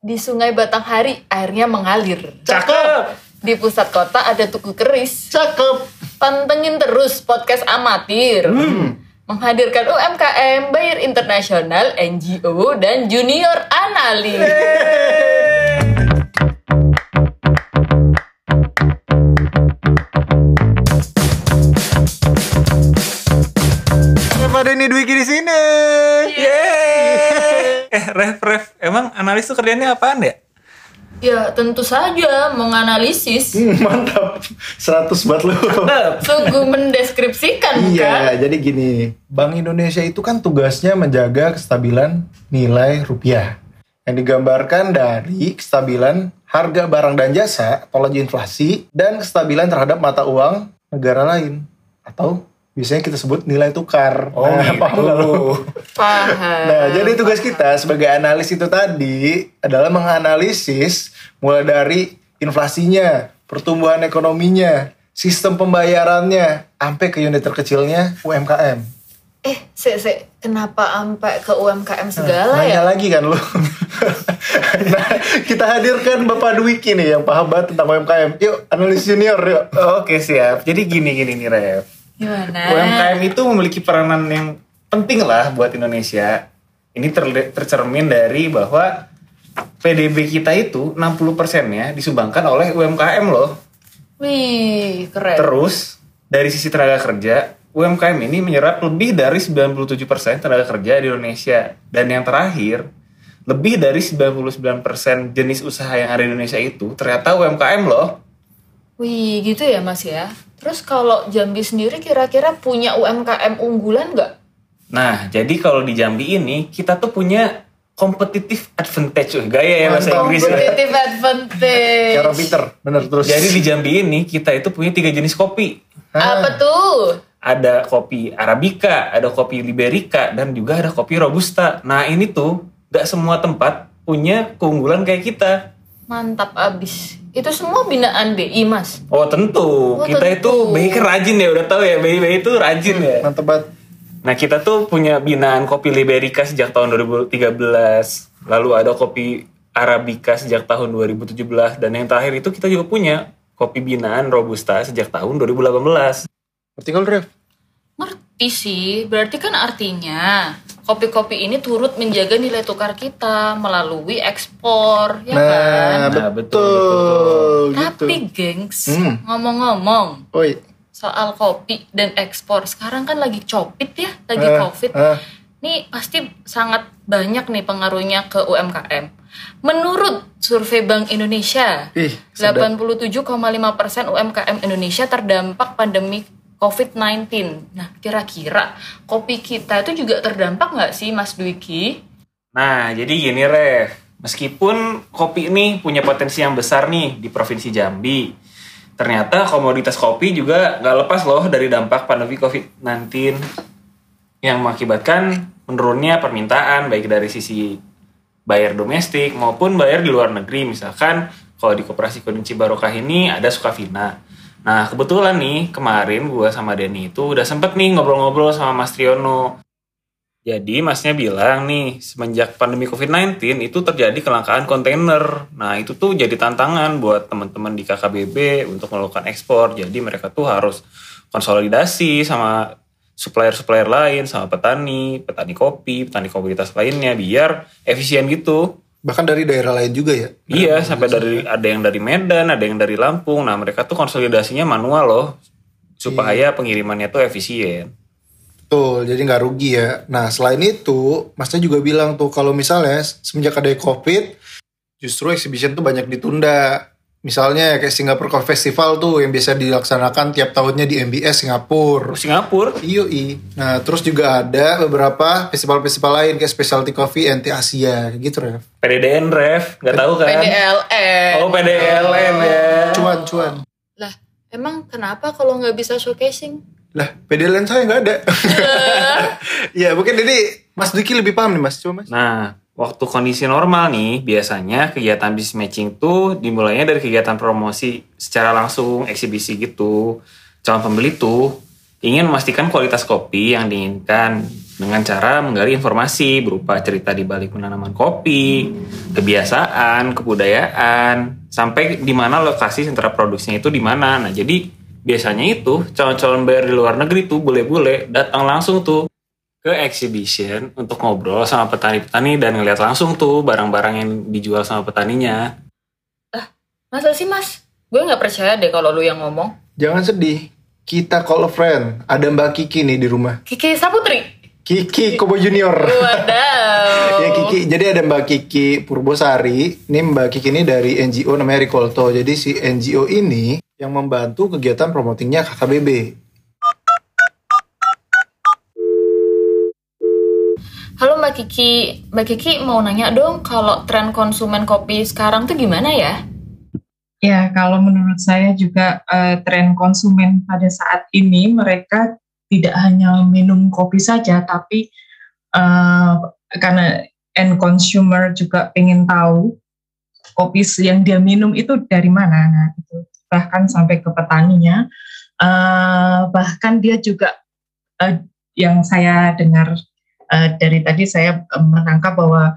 Di Sungai Batanghari airnya mengalir. Cakep. Di pusat kota ada tugu keris. Cakep. Pantengin terus podcast amatir. Menghadirkan UMKM, buyer internasional, NGO, dan junior analis. Kenapa ada ini Dwiki di sini? Yeay. Eh, Ref, Ref, emang analis tuh kerjanya apaan ya? Ya tentu saja menganalisis. Hmm, mantap. 100 buat lu. Sungguh mendeskripsikan Iya, kan? jadi gini. Bank Indonesia itu kan tugasnya menjaga kestabilan nilai rupiah. Yang digambarkan dari kestabilan harga barang dan jasa atau laju inflasi dan kestabilan terhadap mata uang negara lain. Atau biasanya kita sebut nilai tukar. Oh, Nah, gitu. paham nggak lu? Paham. Nah, jadi tugas kita sebagai analis itu tadi adalah menganalisis mulai dari inflasinya, pertumbuhan ekonominya, sistem pembayarannya, sampai ke unit terkecilnya UMKM. Eh, se, se, kenapa sampai ke UMKM segala Nanya ya? lagi kan lu. nah, kita hadirkan Bapak Dwiki nih yang paham banget tentang UMKM. Yuk, analis junior yuk. Oke, siap. Jadi gini gini nih, Ref. Gimana? UMKM itu memiliki peranan yang penting lah buat Indonesia. Ini terli- tercermin dari bahwa PDB kita itu 60%-nya disumbangkan oleh UMKM loh. Wih, keren. Terus dari sisi tenaga kerja, UMKM ini menyerap lebih dari 97% tenaga kerja di Indonesia. Dan yang terakhir, lebih dari 99% jenis usaha yang ada di Indonesia itu ternyata UMKM loh. Wih, gitu ya Mas ya. Terus kalau Jambi sendiri kira-kira punya UMKM unggulan nggak? Nah, jadi kalau di Jambi ini kita tuh punya competitive advantage. Gaya ya bahasa Mantap. Inggris. ya. Competitive advantage. Cara Peter, bener terus. Jadi di Jambi ini kita itu punya tiga jenis kopi. Apa tuh? Ada kopi Arabica, ada kopi Liberica, dan juga ada kopi Robusta. Nah ini tuh gak semua tempat punya keunggulan kayak kita. Mantap abis. Itu semua binaan BI Mas. Oh tentu, Oh, kita tentu. itu BI kan rajin ya, udah tahu ya, BI, BI itu rajin ya. Mantep banget. Nah kita tuh punya binaan kopi Liberica sejak tahun 2013, lalu ada kopi Arabica sejak tahun 2017, dan yang terakhir itu kita juga punya kopi binaan Robusta sejak tahun 2018. Ngerti lu, Rev? Ngerti sih, berarti kan artinya kopi-kopi ini turut menjaga nilai tukar kita melalui ekspor, ya kan? Nah, Nah, betul. betul, Gitu. Tapi gengs, Hmm. ngomong-ngomong Oi. soal kopi dan ekspor, sekarang kan lagi copit ya, lagi Eh, covid. Nih pasti sangat banyak nih pengaruhnya ke UMKM. Menurut survei Bank Indonesia, Ih, sedap. 87,5% UMKM Indonesia terdampak pandemi COVID-19. Nah, kira-kira kopi kita itu juga terdampak nggak sih, Mas Dwiki? Nah, jadi gini Ref, meskipun kopi ini punya potensi yang besar nih di Provinsi Jambi, ternyata komoditas kopi juga nggak lepas loh dari dampak pandemi COVID-19 yang mengakibatkan menurunnya permintaan baik dari sisi bayar domestik maupun bayar di luar negeri. Misalkan kalau di Koperasi Kunci Barokah ini ada Sukavina. Nah, kebetulan nih kemarin gue sama Denny itu udah sempet nih ngobrol-ngobrol sama Mas Triono. Jadi masnya bilang nih, semenjak pandemi COVID-19 itu terjadi kelangkaan kontainer. Nah itu tuh jadi tantangan buat teman-teman di KKBB untuk melakukan ekspor. Jadi mereka tuh harus konsolidasi sama supplier-supplier lain, sama petani, petani kopi, petani komoditas lainnya, biar efisien gitu. Bahkan dari daerah lain juga ya? Iya, sampai dari ada yang dari Medan, ada yang dari Lampung. Nah mereka tuh konsolidasinya manual loh, supaya pengirimannya tuh efisien. Betul, jadi nggak rugi ya. Nah, selain itu, Masnya juga bilang tuh kalau misalnya semenjak ada COVID, justru exhibition tuh banyak ditunda. Misalnya kayak Singapore Coffee Festival tuh yang biasa dilaksanakan tiap tahunnya di MBS Singapura. Singapura, Yoi. Nah, terus juga ada beberapa festival-festival lain kayak Specialty Coffee NT Asia gitu ya. PDDN Ref, nggak tahu kan? PDLN. Oh PDLN ya. Cuan, cuan. Lah, emang kenapa kalau nggak bisa showcasing? Lah, PDLN saya nggak ada. ya, mungkin jadi Mas Duki lebih paham nih Mas. Coba Mas. Nah, waktu kondisi normal nih, biasanya kegiatan business matching tuh dimulainya dari kegiatan promosi secara langsung, eksibisi gitu. Calon pembeli tuh ingin memastikan kualitas kopi yang diinginkan dengan cara menggali informasi berupa cerita di balik penanaman kopi, kebiasaan, kebudayaan, sampai di mana lokasi sentra produksinya itu di mana. Nah, jadi biasanya itu calon-calon bayar di luar negeri tuh boleh-boleh datang langsung tuh ke exhibition untuk ngobrol sama petani-petani dan ngeliat langsung tuh barang-barang yang dijual sama petaninya. Masa sih mas? Gue nggak percaya deh kalau lu yang ngomong. Jangan sedih. Kita call a friend. Ada Mbak Kiki nih di rumah. Kiki Saputri. Kiki Kobo Junior. Wadaw. ya Kiki. Jadi ada Mbak Kiki Purbosari. Ini Mbak Kiki ini dari NGO namanya Ricolto. Jadi si NGO ini yang membantu kegiatan promotingnya KKBB. Halo Mbak Kiki. Mbak Kiki mau nanya dong kalau tren konsumen kopi sekarang tuh gimana ya? Ya, kalau menurut saya juga uh, tren konsumen pada saat ini mereka tidak hanya minum kopi saja, tapi uh, karena end consumer juga ingin tahu kopi yang dia minum itu dari mana, nah, itu bahkan sampai ke petaninya, uh, bahkan dia juga uh, yang saya dengar uh, dari tadi saya menangkap bahwa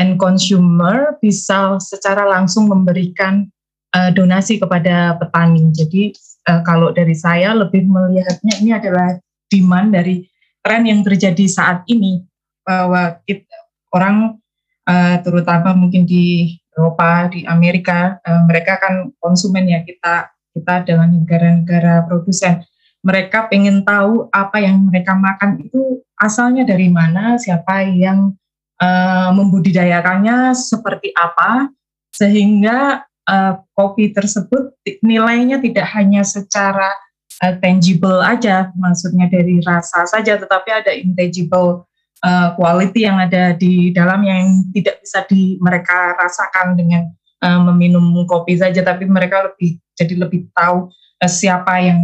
end consumer bisa secara langsung memberikan uh, donasi kepada petani. Jadi uh, kalau dari saya lebih melihatnya ini adalah demand dari tren yang terjadi saat ini bahwa kita, orang uh, terutama mungkin di Eropa, di Amerika, uh, mereka kan konsumen ya kita kita dengan negara-negara produsen. Mereka pengen tahu apa yang mereka makan itu asalnya dari mana, siapa yang uh, membudidayakannya, seperti apa, sehingga uh, kopi tersebut nilainya tidak hanya secara uh, tangible aja, maksudnya dari rasa saja, tetapi ada intangible uh, quality yang ada di dalam yang tidak bisa di mereka rasakan dengan uh, meminum kopi saja, tapi mereka lebih jadi lebih tahu siapa yang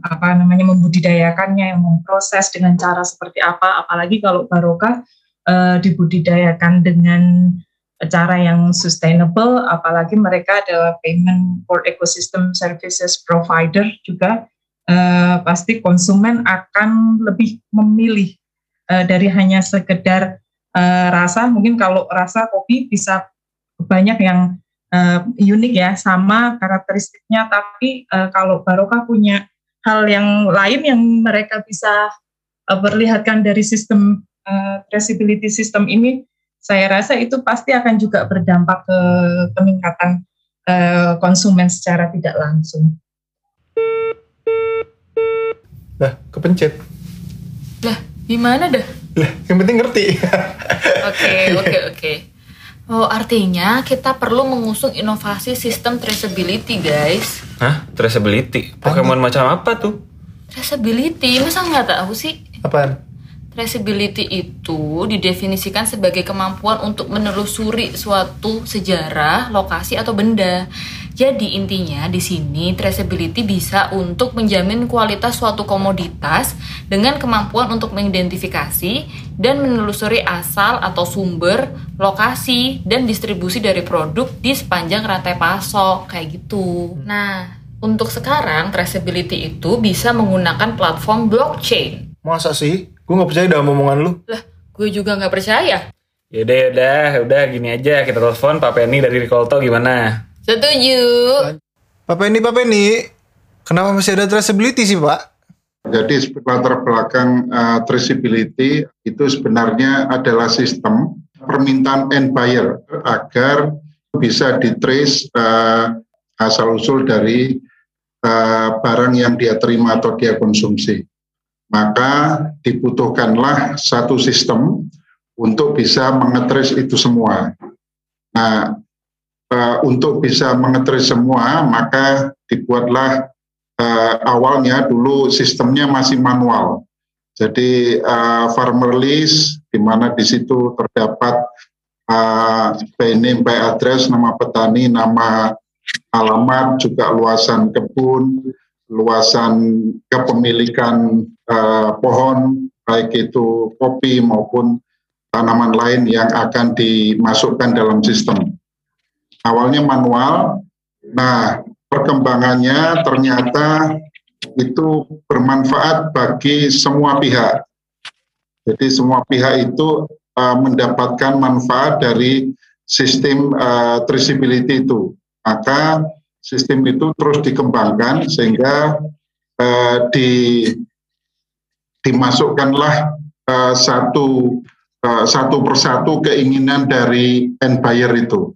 apa namanya membudidayakannya, yang memproses dengan cara seperti apa, apalagi kalau barokah uh, dibudidayakan dengan cara yang sustainable, apalagi mereka adalah payment for ecosystem services provider juga, uh, pasti konsumen akan lebih memilih uh, dari hanya sekedar rasa. Mungkin kalau rasa kopi bisa banyak yang uh, unik ya, sama karakteristiknya. Tapi uh, kalau Barokah punya hal yang lain yang mereka bisa uh, perlihatkan dari sistem uh, traceability system ini saya rasa itu pasti akan juga berdampak ke peningkatan uh, konsumen secara tidak langsung. Lah, kepencet. Lah, gimana dah? Lah, yang penting ngerti. Oke, oke, oke. Oh, artinya kita perlu mengusung inovasi sistem traceability, guys. Hah? Traceability? Pokemon macam apa tuh? Traceability, masa nggak tahu sih? Apaan? Traceability itu didefinisikan sebagai kemampuan untuk menelusuri suatu sejarah, lokasi atau benda. Jadi intinya di sini traceability bisa untuk menjamin kualitas suatu komoditas dengan kemampuan untuk mengidentifikasi dan menelusuri asal atau sumber, lokasi dan distribusi dari produk di sepanjang rantai pasok kayak gitu. Nah, untuk sekarang traceability itu bisa menggunakan platform blockchain. Masa sih? Gue gak percaya dalam omongan lu. Lah, gue juga nggak percaya. Yaudah, yaudah, udah gini aja kita telepon Pak Penny dari Ricolto gimana? Setuju. Pak Penny, Pak Penny, kenapa masih ada traceability sih Pak? Jadi latar belakang uh, traceability itu sebenarnya adalah sistem permintaan end buyer agar bisa ditrace uh, asal usul dari uh, barang yang dia terima atau dia konsumsi maka dibutuhkanlah satu sistem untuk bisa mengetris itu semua. Nah, e, untuk bisa mengetris semua, maka dibuatlah e, awalnya dulu sistemnya masih manual. Jadi e, farmer list, di mana di situ terdapat e, by name, by address, nama petani, nama alamat, juga luasan kebun, luasan kepemilikan uh, pohon baik itu kopi maupun tanaman lain yang akan dimasukkan dalam sistem. Awalnya manual, nah perkembangannya ternyata itu bermanfaat bagi semua pihak. Jadi semua pihak itu uh, mendapatkan manfaat dari sistem uh, traceability itu. Maka sistem itu terus dikembangkan sehingga uh, di dimasukkanlah uh, satu uh, satu persatu keinginan dari end buyer itu.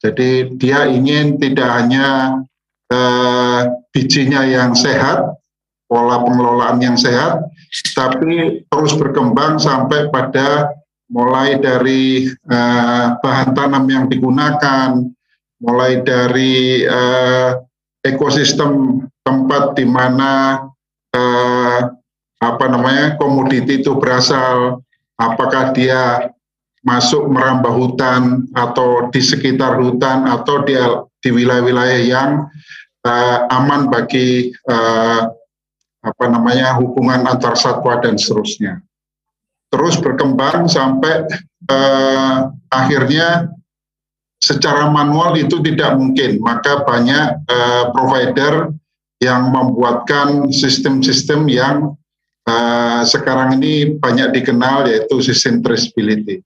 Jadi dia ingin tidak hanya uh, bijinya yang sehat, pola pengelolaan yang sehat, tapi terus berkembang sampai pada mulai dari uh, bahan tanam yang digunakan, mulai dari uh, ekosistem tempat di mana uh, apa namanya komoditi itu berasal, apakah dia masuk merambah hutan atau di sekitar hutan atau di di wilayah-wilayah yang uh, aman bagi uh, apa namanya hubungan antar satwa dan seterusnya. Terus berkembang sampai uh, akhirnya secara manual itu tidak mungkin, maka banyak uh, provider yang membuatkan sistem-sistem yang uh, sekarang ini banyak dikenal yaitu sistem traceability.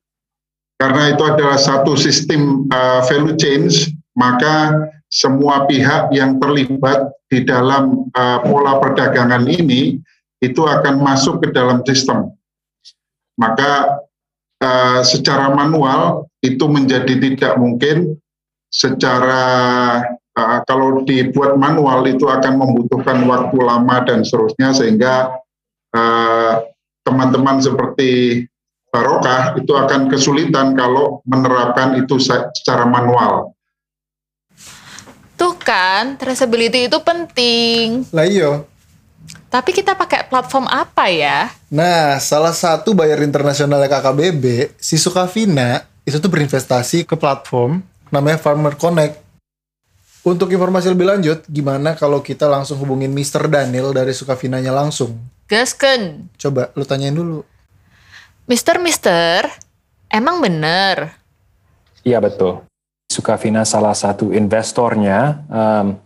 Karena itu adalah satu sistem uh, value change, maka semua pihak yang terlibat di dalam uh, pola perdagangan ini itu akan masuk ke dalam sistem. Maka uh, secara manual itu menjadi tidak mungkin, secara uh, kalau dibuat manual itu akan membutuhkan waktu lama dan seterusnya sehingga teman-teman uh, seperti barokah itu akan kesulitan kalau menerapkan itu secara manual. Tuh kan, traceability itu penting. Lah iyo. Tapi kita pakai platform apa ya? Nah, salah satu bayar internasional KKBB, si Sukavina, itu tuh berinvestasi ke platform namanya Farmer Connect. Untuk informasi lebih lanjut, gimana kalau kita langsung hubungin Mr. Daniel dari Sukavinanya langsung? Gasken. Coba lu tanyain dulu. Mister, Mister, emang bener? Iya betul. Sukavina salah satu investornya um,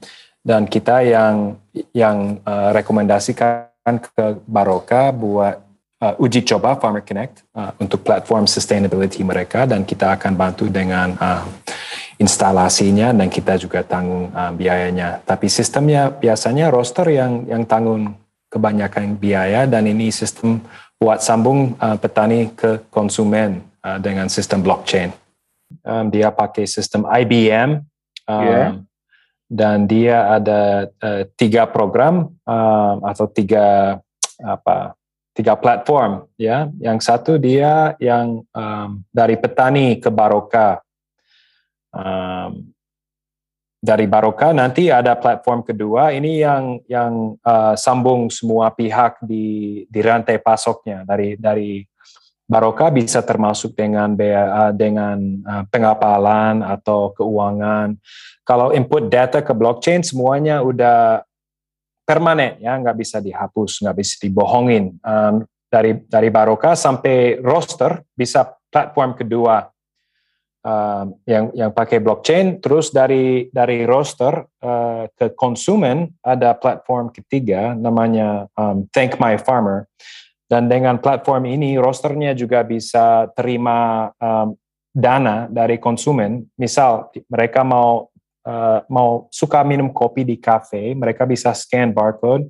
dan kita yang yang uh, rekomendasikan ke Baroka buat uh, uji coba Farmer Connect uh, untuk platform sustainability mereka dan kita akan bantu dengan uh, instalasinya dan kita juga tanggung uh, biayanya. Tapi sistemnya biasanya roster yang yang tanggung kebanyakan biaya dan ini sistem buat sambung uh, petani ke konsumen uh, dengan sistem blockchain. Um, dia pakai sistem IBM um, yeah. dan dia ada uh, tiga program um, atau tiga apa tiga platform ya. Yang satu dia yang um, dari petani ke Baroka. Um, dari Baroka nanti ada platform kedua. Ini yang yang uh, sambung semua pihak di di rantai pasoknya. Dari dari Baroka bisa termasuk dengan bea, uh, dengan uh, pengapalan atau keuangan. Kalau input data ke blockchain semuanya udah permanen ya. Nggak bisa dihapus nggak bisa dibohongin. Um, dari dari Baroka sampai roster bisa platform kedua uh, yang yang pakai blockchain. Terus dari dari roster uh, ke konsumen ada platform ketiga namanya um, Thank My Farmer. Dan dengan platform ini rosternya juga bisa terima um, dana dari konsumen misal mereka mau uh, mau suka minum kopi di kafe mereka bisa scan barcode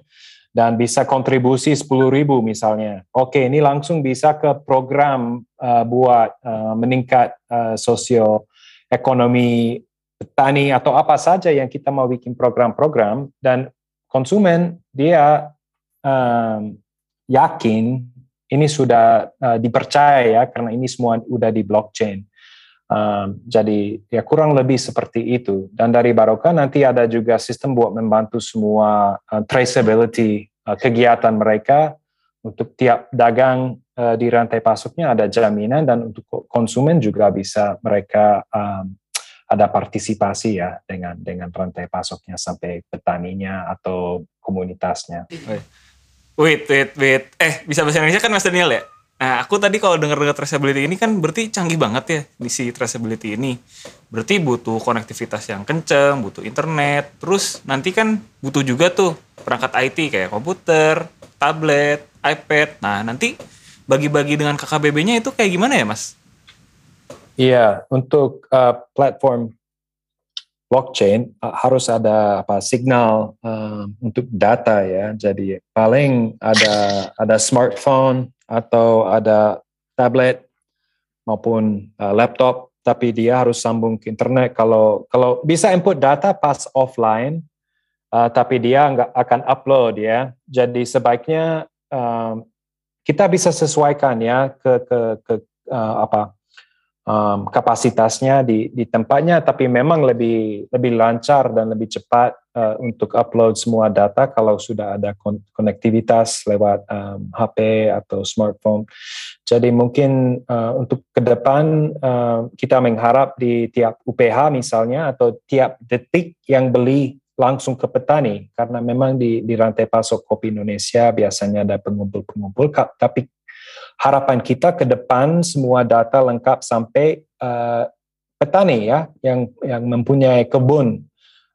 dan bisa kontribusi 10 ribu misalnya. Oke, ini langsung bisa ke program uh, buat uh, meningkat uh, sosio ekonomi petani atau apa saja yang kita mau bikin program-program dan konsumen dia um, yakin ini sudah uh, dipercaya ya karena ini semua sudah di blockchain. Um, jadi ya kurang lebih seperti itu. Dan dari Baroka nanti ada juga sistem buat membantu semua uh, traceability uh, kegiatan mereka untuk tiap dagang uh, di rantai pasoknya ada jaminan dan untuk konsumen juga bisa mereka um, ada partisipasi ya dengan dengan rantai pasoknya sampai petaninya atau komunitasnya. Wait, wait, wait. Eh, bisa bahasa Indonesia kan Mas Daniel ya? Nah, aku tadi kalau dengar-dengar traceability ini kan berarti canggih banget ya di si traceability ini. Berarti butuh konektivitas yang kenceng, butuh internet. Terus nanti kan butuh juga tuh perangkat IT kayak komputer, tablet, iPad. Nah, nanti bagi-bagi dengan KKBB-nya itu kayak gimana ya, Mas? Iya, untuk uh, platform blockchain uh, harus ada apa signal uh, untuk data ya. Jadi paling ada ada smartphone atau ada tablet maupun uh, laptop, tapi dia harus sambung ke internet. Kalau kalau bisa input data pas offline, uh, tapi dia nggak akan upload ya. Jadi sebaiknya uh, kita bisa sesuaikan ya ke ke ke uh, apa um, kapasitasnya di, di tempatnya, tapi memang lebih lebih lancar dan lebih cepat uh, untuk upload semua data kalau sudah ada kon konektivitas lewat um, HP atau smartphone. Jadi mungkin uh, untuk ke depan uh, kita mengharap di tiap UPH misalnya atau tiap detik yang beli langsung ke petani karena memang di, di rantai pasok kopi Indonesia biasanya ada pengumpul-pengumpul tapi harapan kita ke depan semua data lengkap sampai uh, petani ya yang yang mempunyai kebun.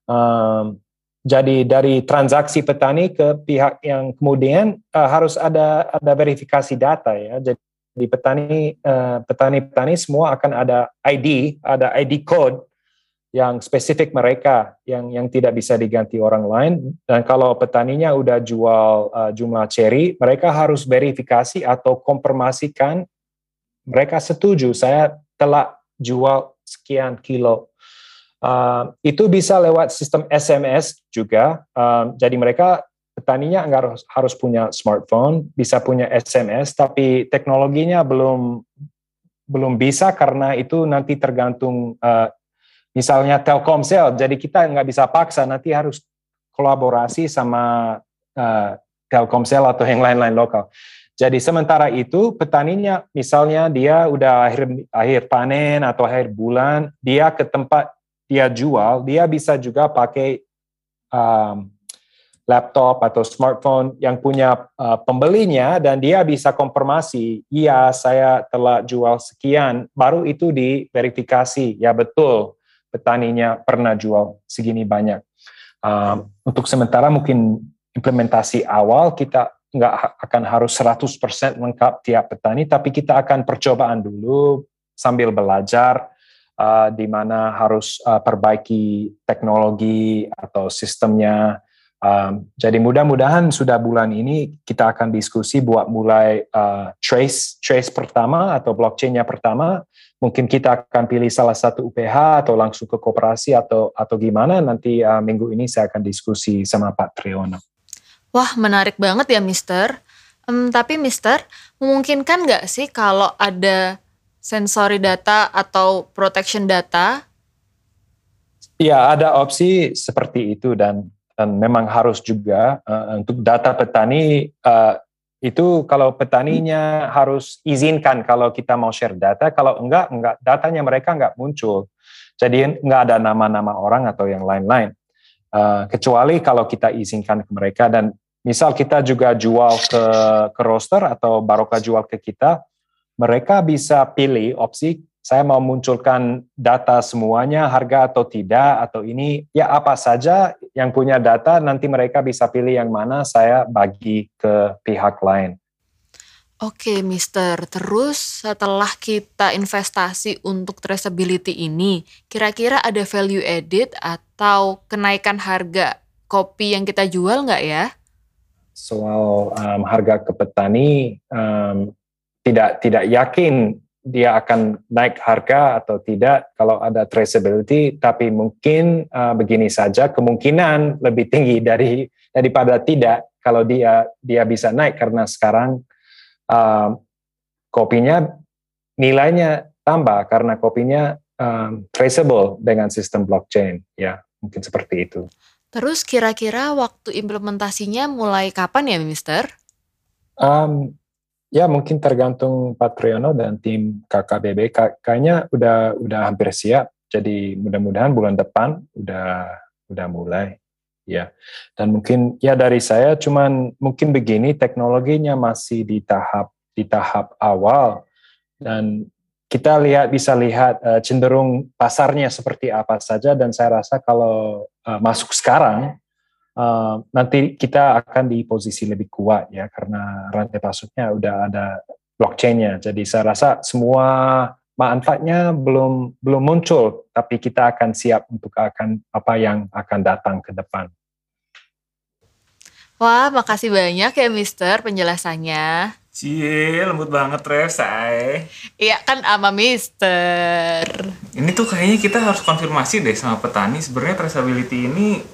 Um, jadi dari transaksi petani ke pihak yang kemudian uh, harus ada ada verifikasi data ya. Jadi petani uh, petani-petani semua akan ada ID, ada ID code yang spesifik mereka yang yang tidak bisa diganti orang lain. Dan kalau petaninya udah jual uh, jumlah cherry mereka harus verifikasi atau konfirmasikan mereka setuju saya telah jual sekian kilo. Uh, itu bisa lewat sistem SMS juga. Uh, jadi mereka petaninya nggak harus, harus punya smartphone bisa punya SMS tapi teknologinya belum belum bisa karena itu nanti tergantung uh, misalnya Telkomsel, jadi kita nggak bisa paksa, nanti harus kolaborasi sama uh, Telkomsel atau yang lain-lain lokal. Jadi sementara itu petaninya misalnya dia udah akhir akhir panen atau akhir bulan, dia ke tempat dia jual, dia bisa juga pakai um, laptop atau smartphone yang punya uh, pembelinya dan dia bisa konfirmasi, iya saya telah jual sekian, baru itu diverifikasi, ya betul petaninya pernah jual segini banyak. Um, untuk sementara mungkin implementasi awal kita nggak akan harus 100% lengkap tiap petani, tapi kita akan percobaan dulu sambil belajar uh, di mana harus uh, perbaiki teknologi atau sistemnya. Um, jadi mudah-mudahan sudah bulan ini kita akan diskusi buat mulai uh, trace trace pertama atau blockchainnya pertama mungkin kita akan pilih salah satu UPH atau langsung ke koperasi atau atau gimana nanti uh, minggu ini saya akan diskusi sama Pak Triyono. Wah menarik banget ya Mister. Um, tapi Mister memungkinkan nggak sih kalau ada sensori data atau protection data? Ya ada opsi seperti itu dan dan memang harus juga uh, untuk data petani uh, itu kalau petaninya harus izinkan kalau kita mau share data, kalau enggak, enggak datanya mereka enggak muncul. Jadi enggak ada nama-nama orang atau yang lain-lain. Uh, kecuali kalau kita izinkan ke mereka dan misal kita juga jual ke ke roster atau barokah jual ke kita, mereka bisa pilih opsi saya mau munculkan data semuanya, harga atau tidak, atau ini ya apa saja yang punya data, nanti mereka bisa pilih yang mana saya bagi ke pihak lain. Oke, Mister. Terus setelah kita investasi untuk traceability ini, kira-kira ada value added atau kenaikan harga kopi yang kita jual nggak ya? Soal um, harga ke petani, um, tidak tidak yakin dia akan naik harga atau tidak kalau ada traceability tapi mungkin uh, begini saja kemungkinan lebih tinggi dari daripada tidak kalau dia dia bisa naik karena sekarang uh, kopinya nilainya tambah karena kopinya um, traceable dengan sistem blockchain ya mungkin seperti itu. Terus kira-kira waktu implementasinya mulai kapan ya, Mister? Um, Ya mungkin tergantung Pak Triyono dan tim KKBB. Kayaknya udah udah hampir siap. Jadi mudah-mudahan bulan depan udah udah mulai. Ya. Dan mungkin ya dari saya cuman mungkin begini teknologinya masih di tahap di tahap awal dan kita lihat bisa lihat uh, cenderung pasarnya seperti apa saja dan saya rasa kalau uh, masuk sekarang uh, nanti kita akan di posisi lebih kuat ya karena rantai pasoknya udah ada blockchainnya. Jadi saya rasa semua manfaatnya belum belum muncul, tapi kita akan siap untuk akan apa yang akan datang ke depan. Wah, makasih banyak ya Mister penjelasannya. Cie, lembut banget Rev, say. Iya kan sama Mister. Ini tuh kayaknya kita harus konfirmasi deh sama petani. Sebenarnya traceability ini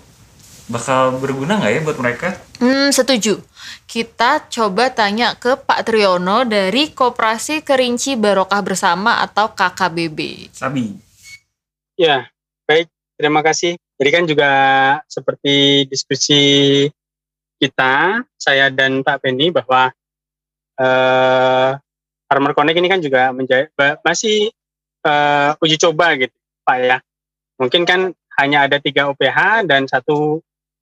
bakal berguna nggak ya buat mereka? Hmm, setuju. Kita coba tanya ke Pak Triyono dari Koperasi Kerinci Barokah Bersama atau KKBB. Sabi. Ya, baik. Terima kasih. Jadi kan juga seperti diskusi kita, saya dan Pak Penny bahwa uh, Farmer Connect ini kan juga menjadi, masih uh, uji coba gitu Pak ya. Mungkin kan hanya ada tiga OPH dan satu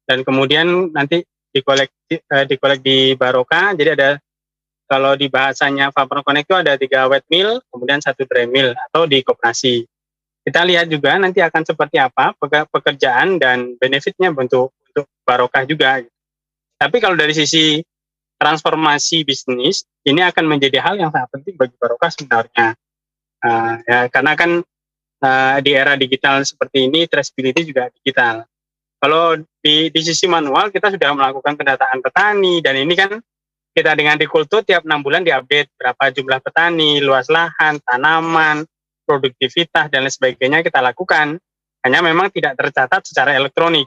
dan kemudian nanti dikolek uh, dikolek di Baroka. Jadi ada kalau di bahasanya Farmer Connect itu ada tiga wet mill, kemudian satu dry mill atau di koperasi. Kita lihat juga nanti akan seperti apa pekerjaan dan benefitnya untuk untuk Barokah juga. Tapi kalau dari sisi transformasi bisnis ini akan menjadi hal yang sangat penting bagi Barokah sebenarnya. Uh, ya karena kan uh, di era digital seperti ini traceability juga digital. Kalau di, di sisi manual kita sudah melakukan pendataan petani dan ini kan kita dengan Dikultur tiap enam bulan diupdate berapa jumlah petani, luas lahan, tanaman, produktivitas dan lain sebagainya kita lakukan. Hanya memang tidak tercatat secara elektronik.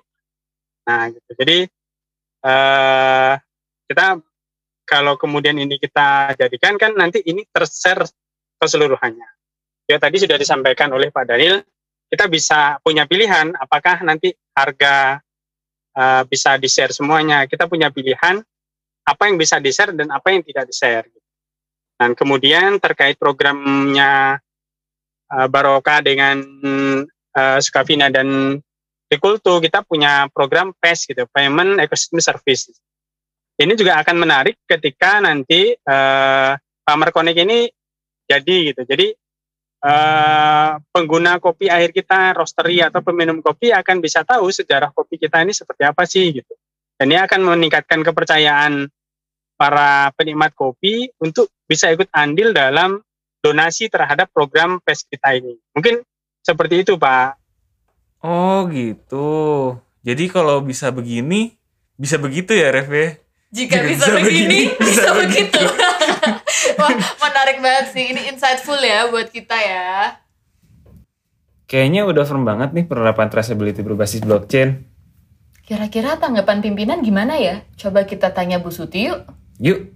Nah, gitu. Jadi uh, kita kalau kemudian ini kita jadikan kan nanti ini tershare keseluruhannya. Ya tadi sudah disampaikan oleh Pak Daniel, kita bisa punya pilihan apakah nanti harga uh, bisa di-share semuanya. Kita punya pilihan apa yang bisa di-share dan apa yang tidak di-share. Dan kemudian terkait programnya uh, Baroka dengan uh, Sukavina dan Dekultu, kita punya program PES gitu, Payment Ecosystem Service ini juga akan menarik ketika nanti uh, Farmer Connect ini jadi gitu. Jadi uh, pengguna kopi akhir kita, roastery atau peminum kopi akan bisa tahu sejarah kopi kita ini seperti apa sih gitu. Dan ini akan meningkatkan kepercayaan para penikmat kopi untuk bisa ikut andil dalam donasi terhadap program PES kita ini. Mungkin seperti itu, Pak. Oh, gitu. Jadi kalau bisa begini, bisa begitu ya, Rev? Ya? jika bisa, bisa begini, begini bisa, bisa begitu. Wah, menarik banget sih. Ini insightful ya buat kita ya. Kayaknya udah firm banget nih penerapan traceability berbasis blockchain. Kira-kira tanggapan pimpinan gimana ya? Coba kita tanya Bu Suti yuk. Yuk.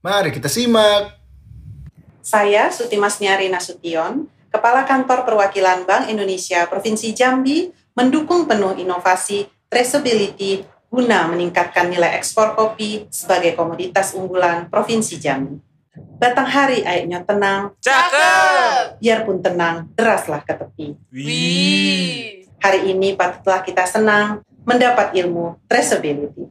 Mari kita simak. Saya Sutimas Nyari Nasution, Kepala Kantor Perwakilan Bank Indonesia Provinsi Jambi, mendukung penuh inovasi, traceability, guna meningkatkan nilai ekspor kopi sebagai komoditas unggulan Provinsi Jambi. Batang hari airnya tenang. Cakep! Biarpun tenang, deraslah ke tepi. Wih. Hari ini patutlah kita senang mendapat ilmu traceability.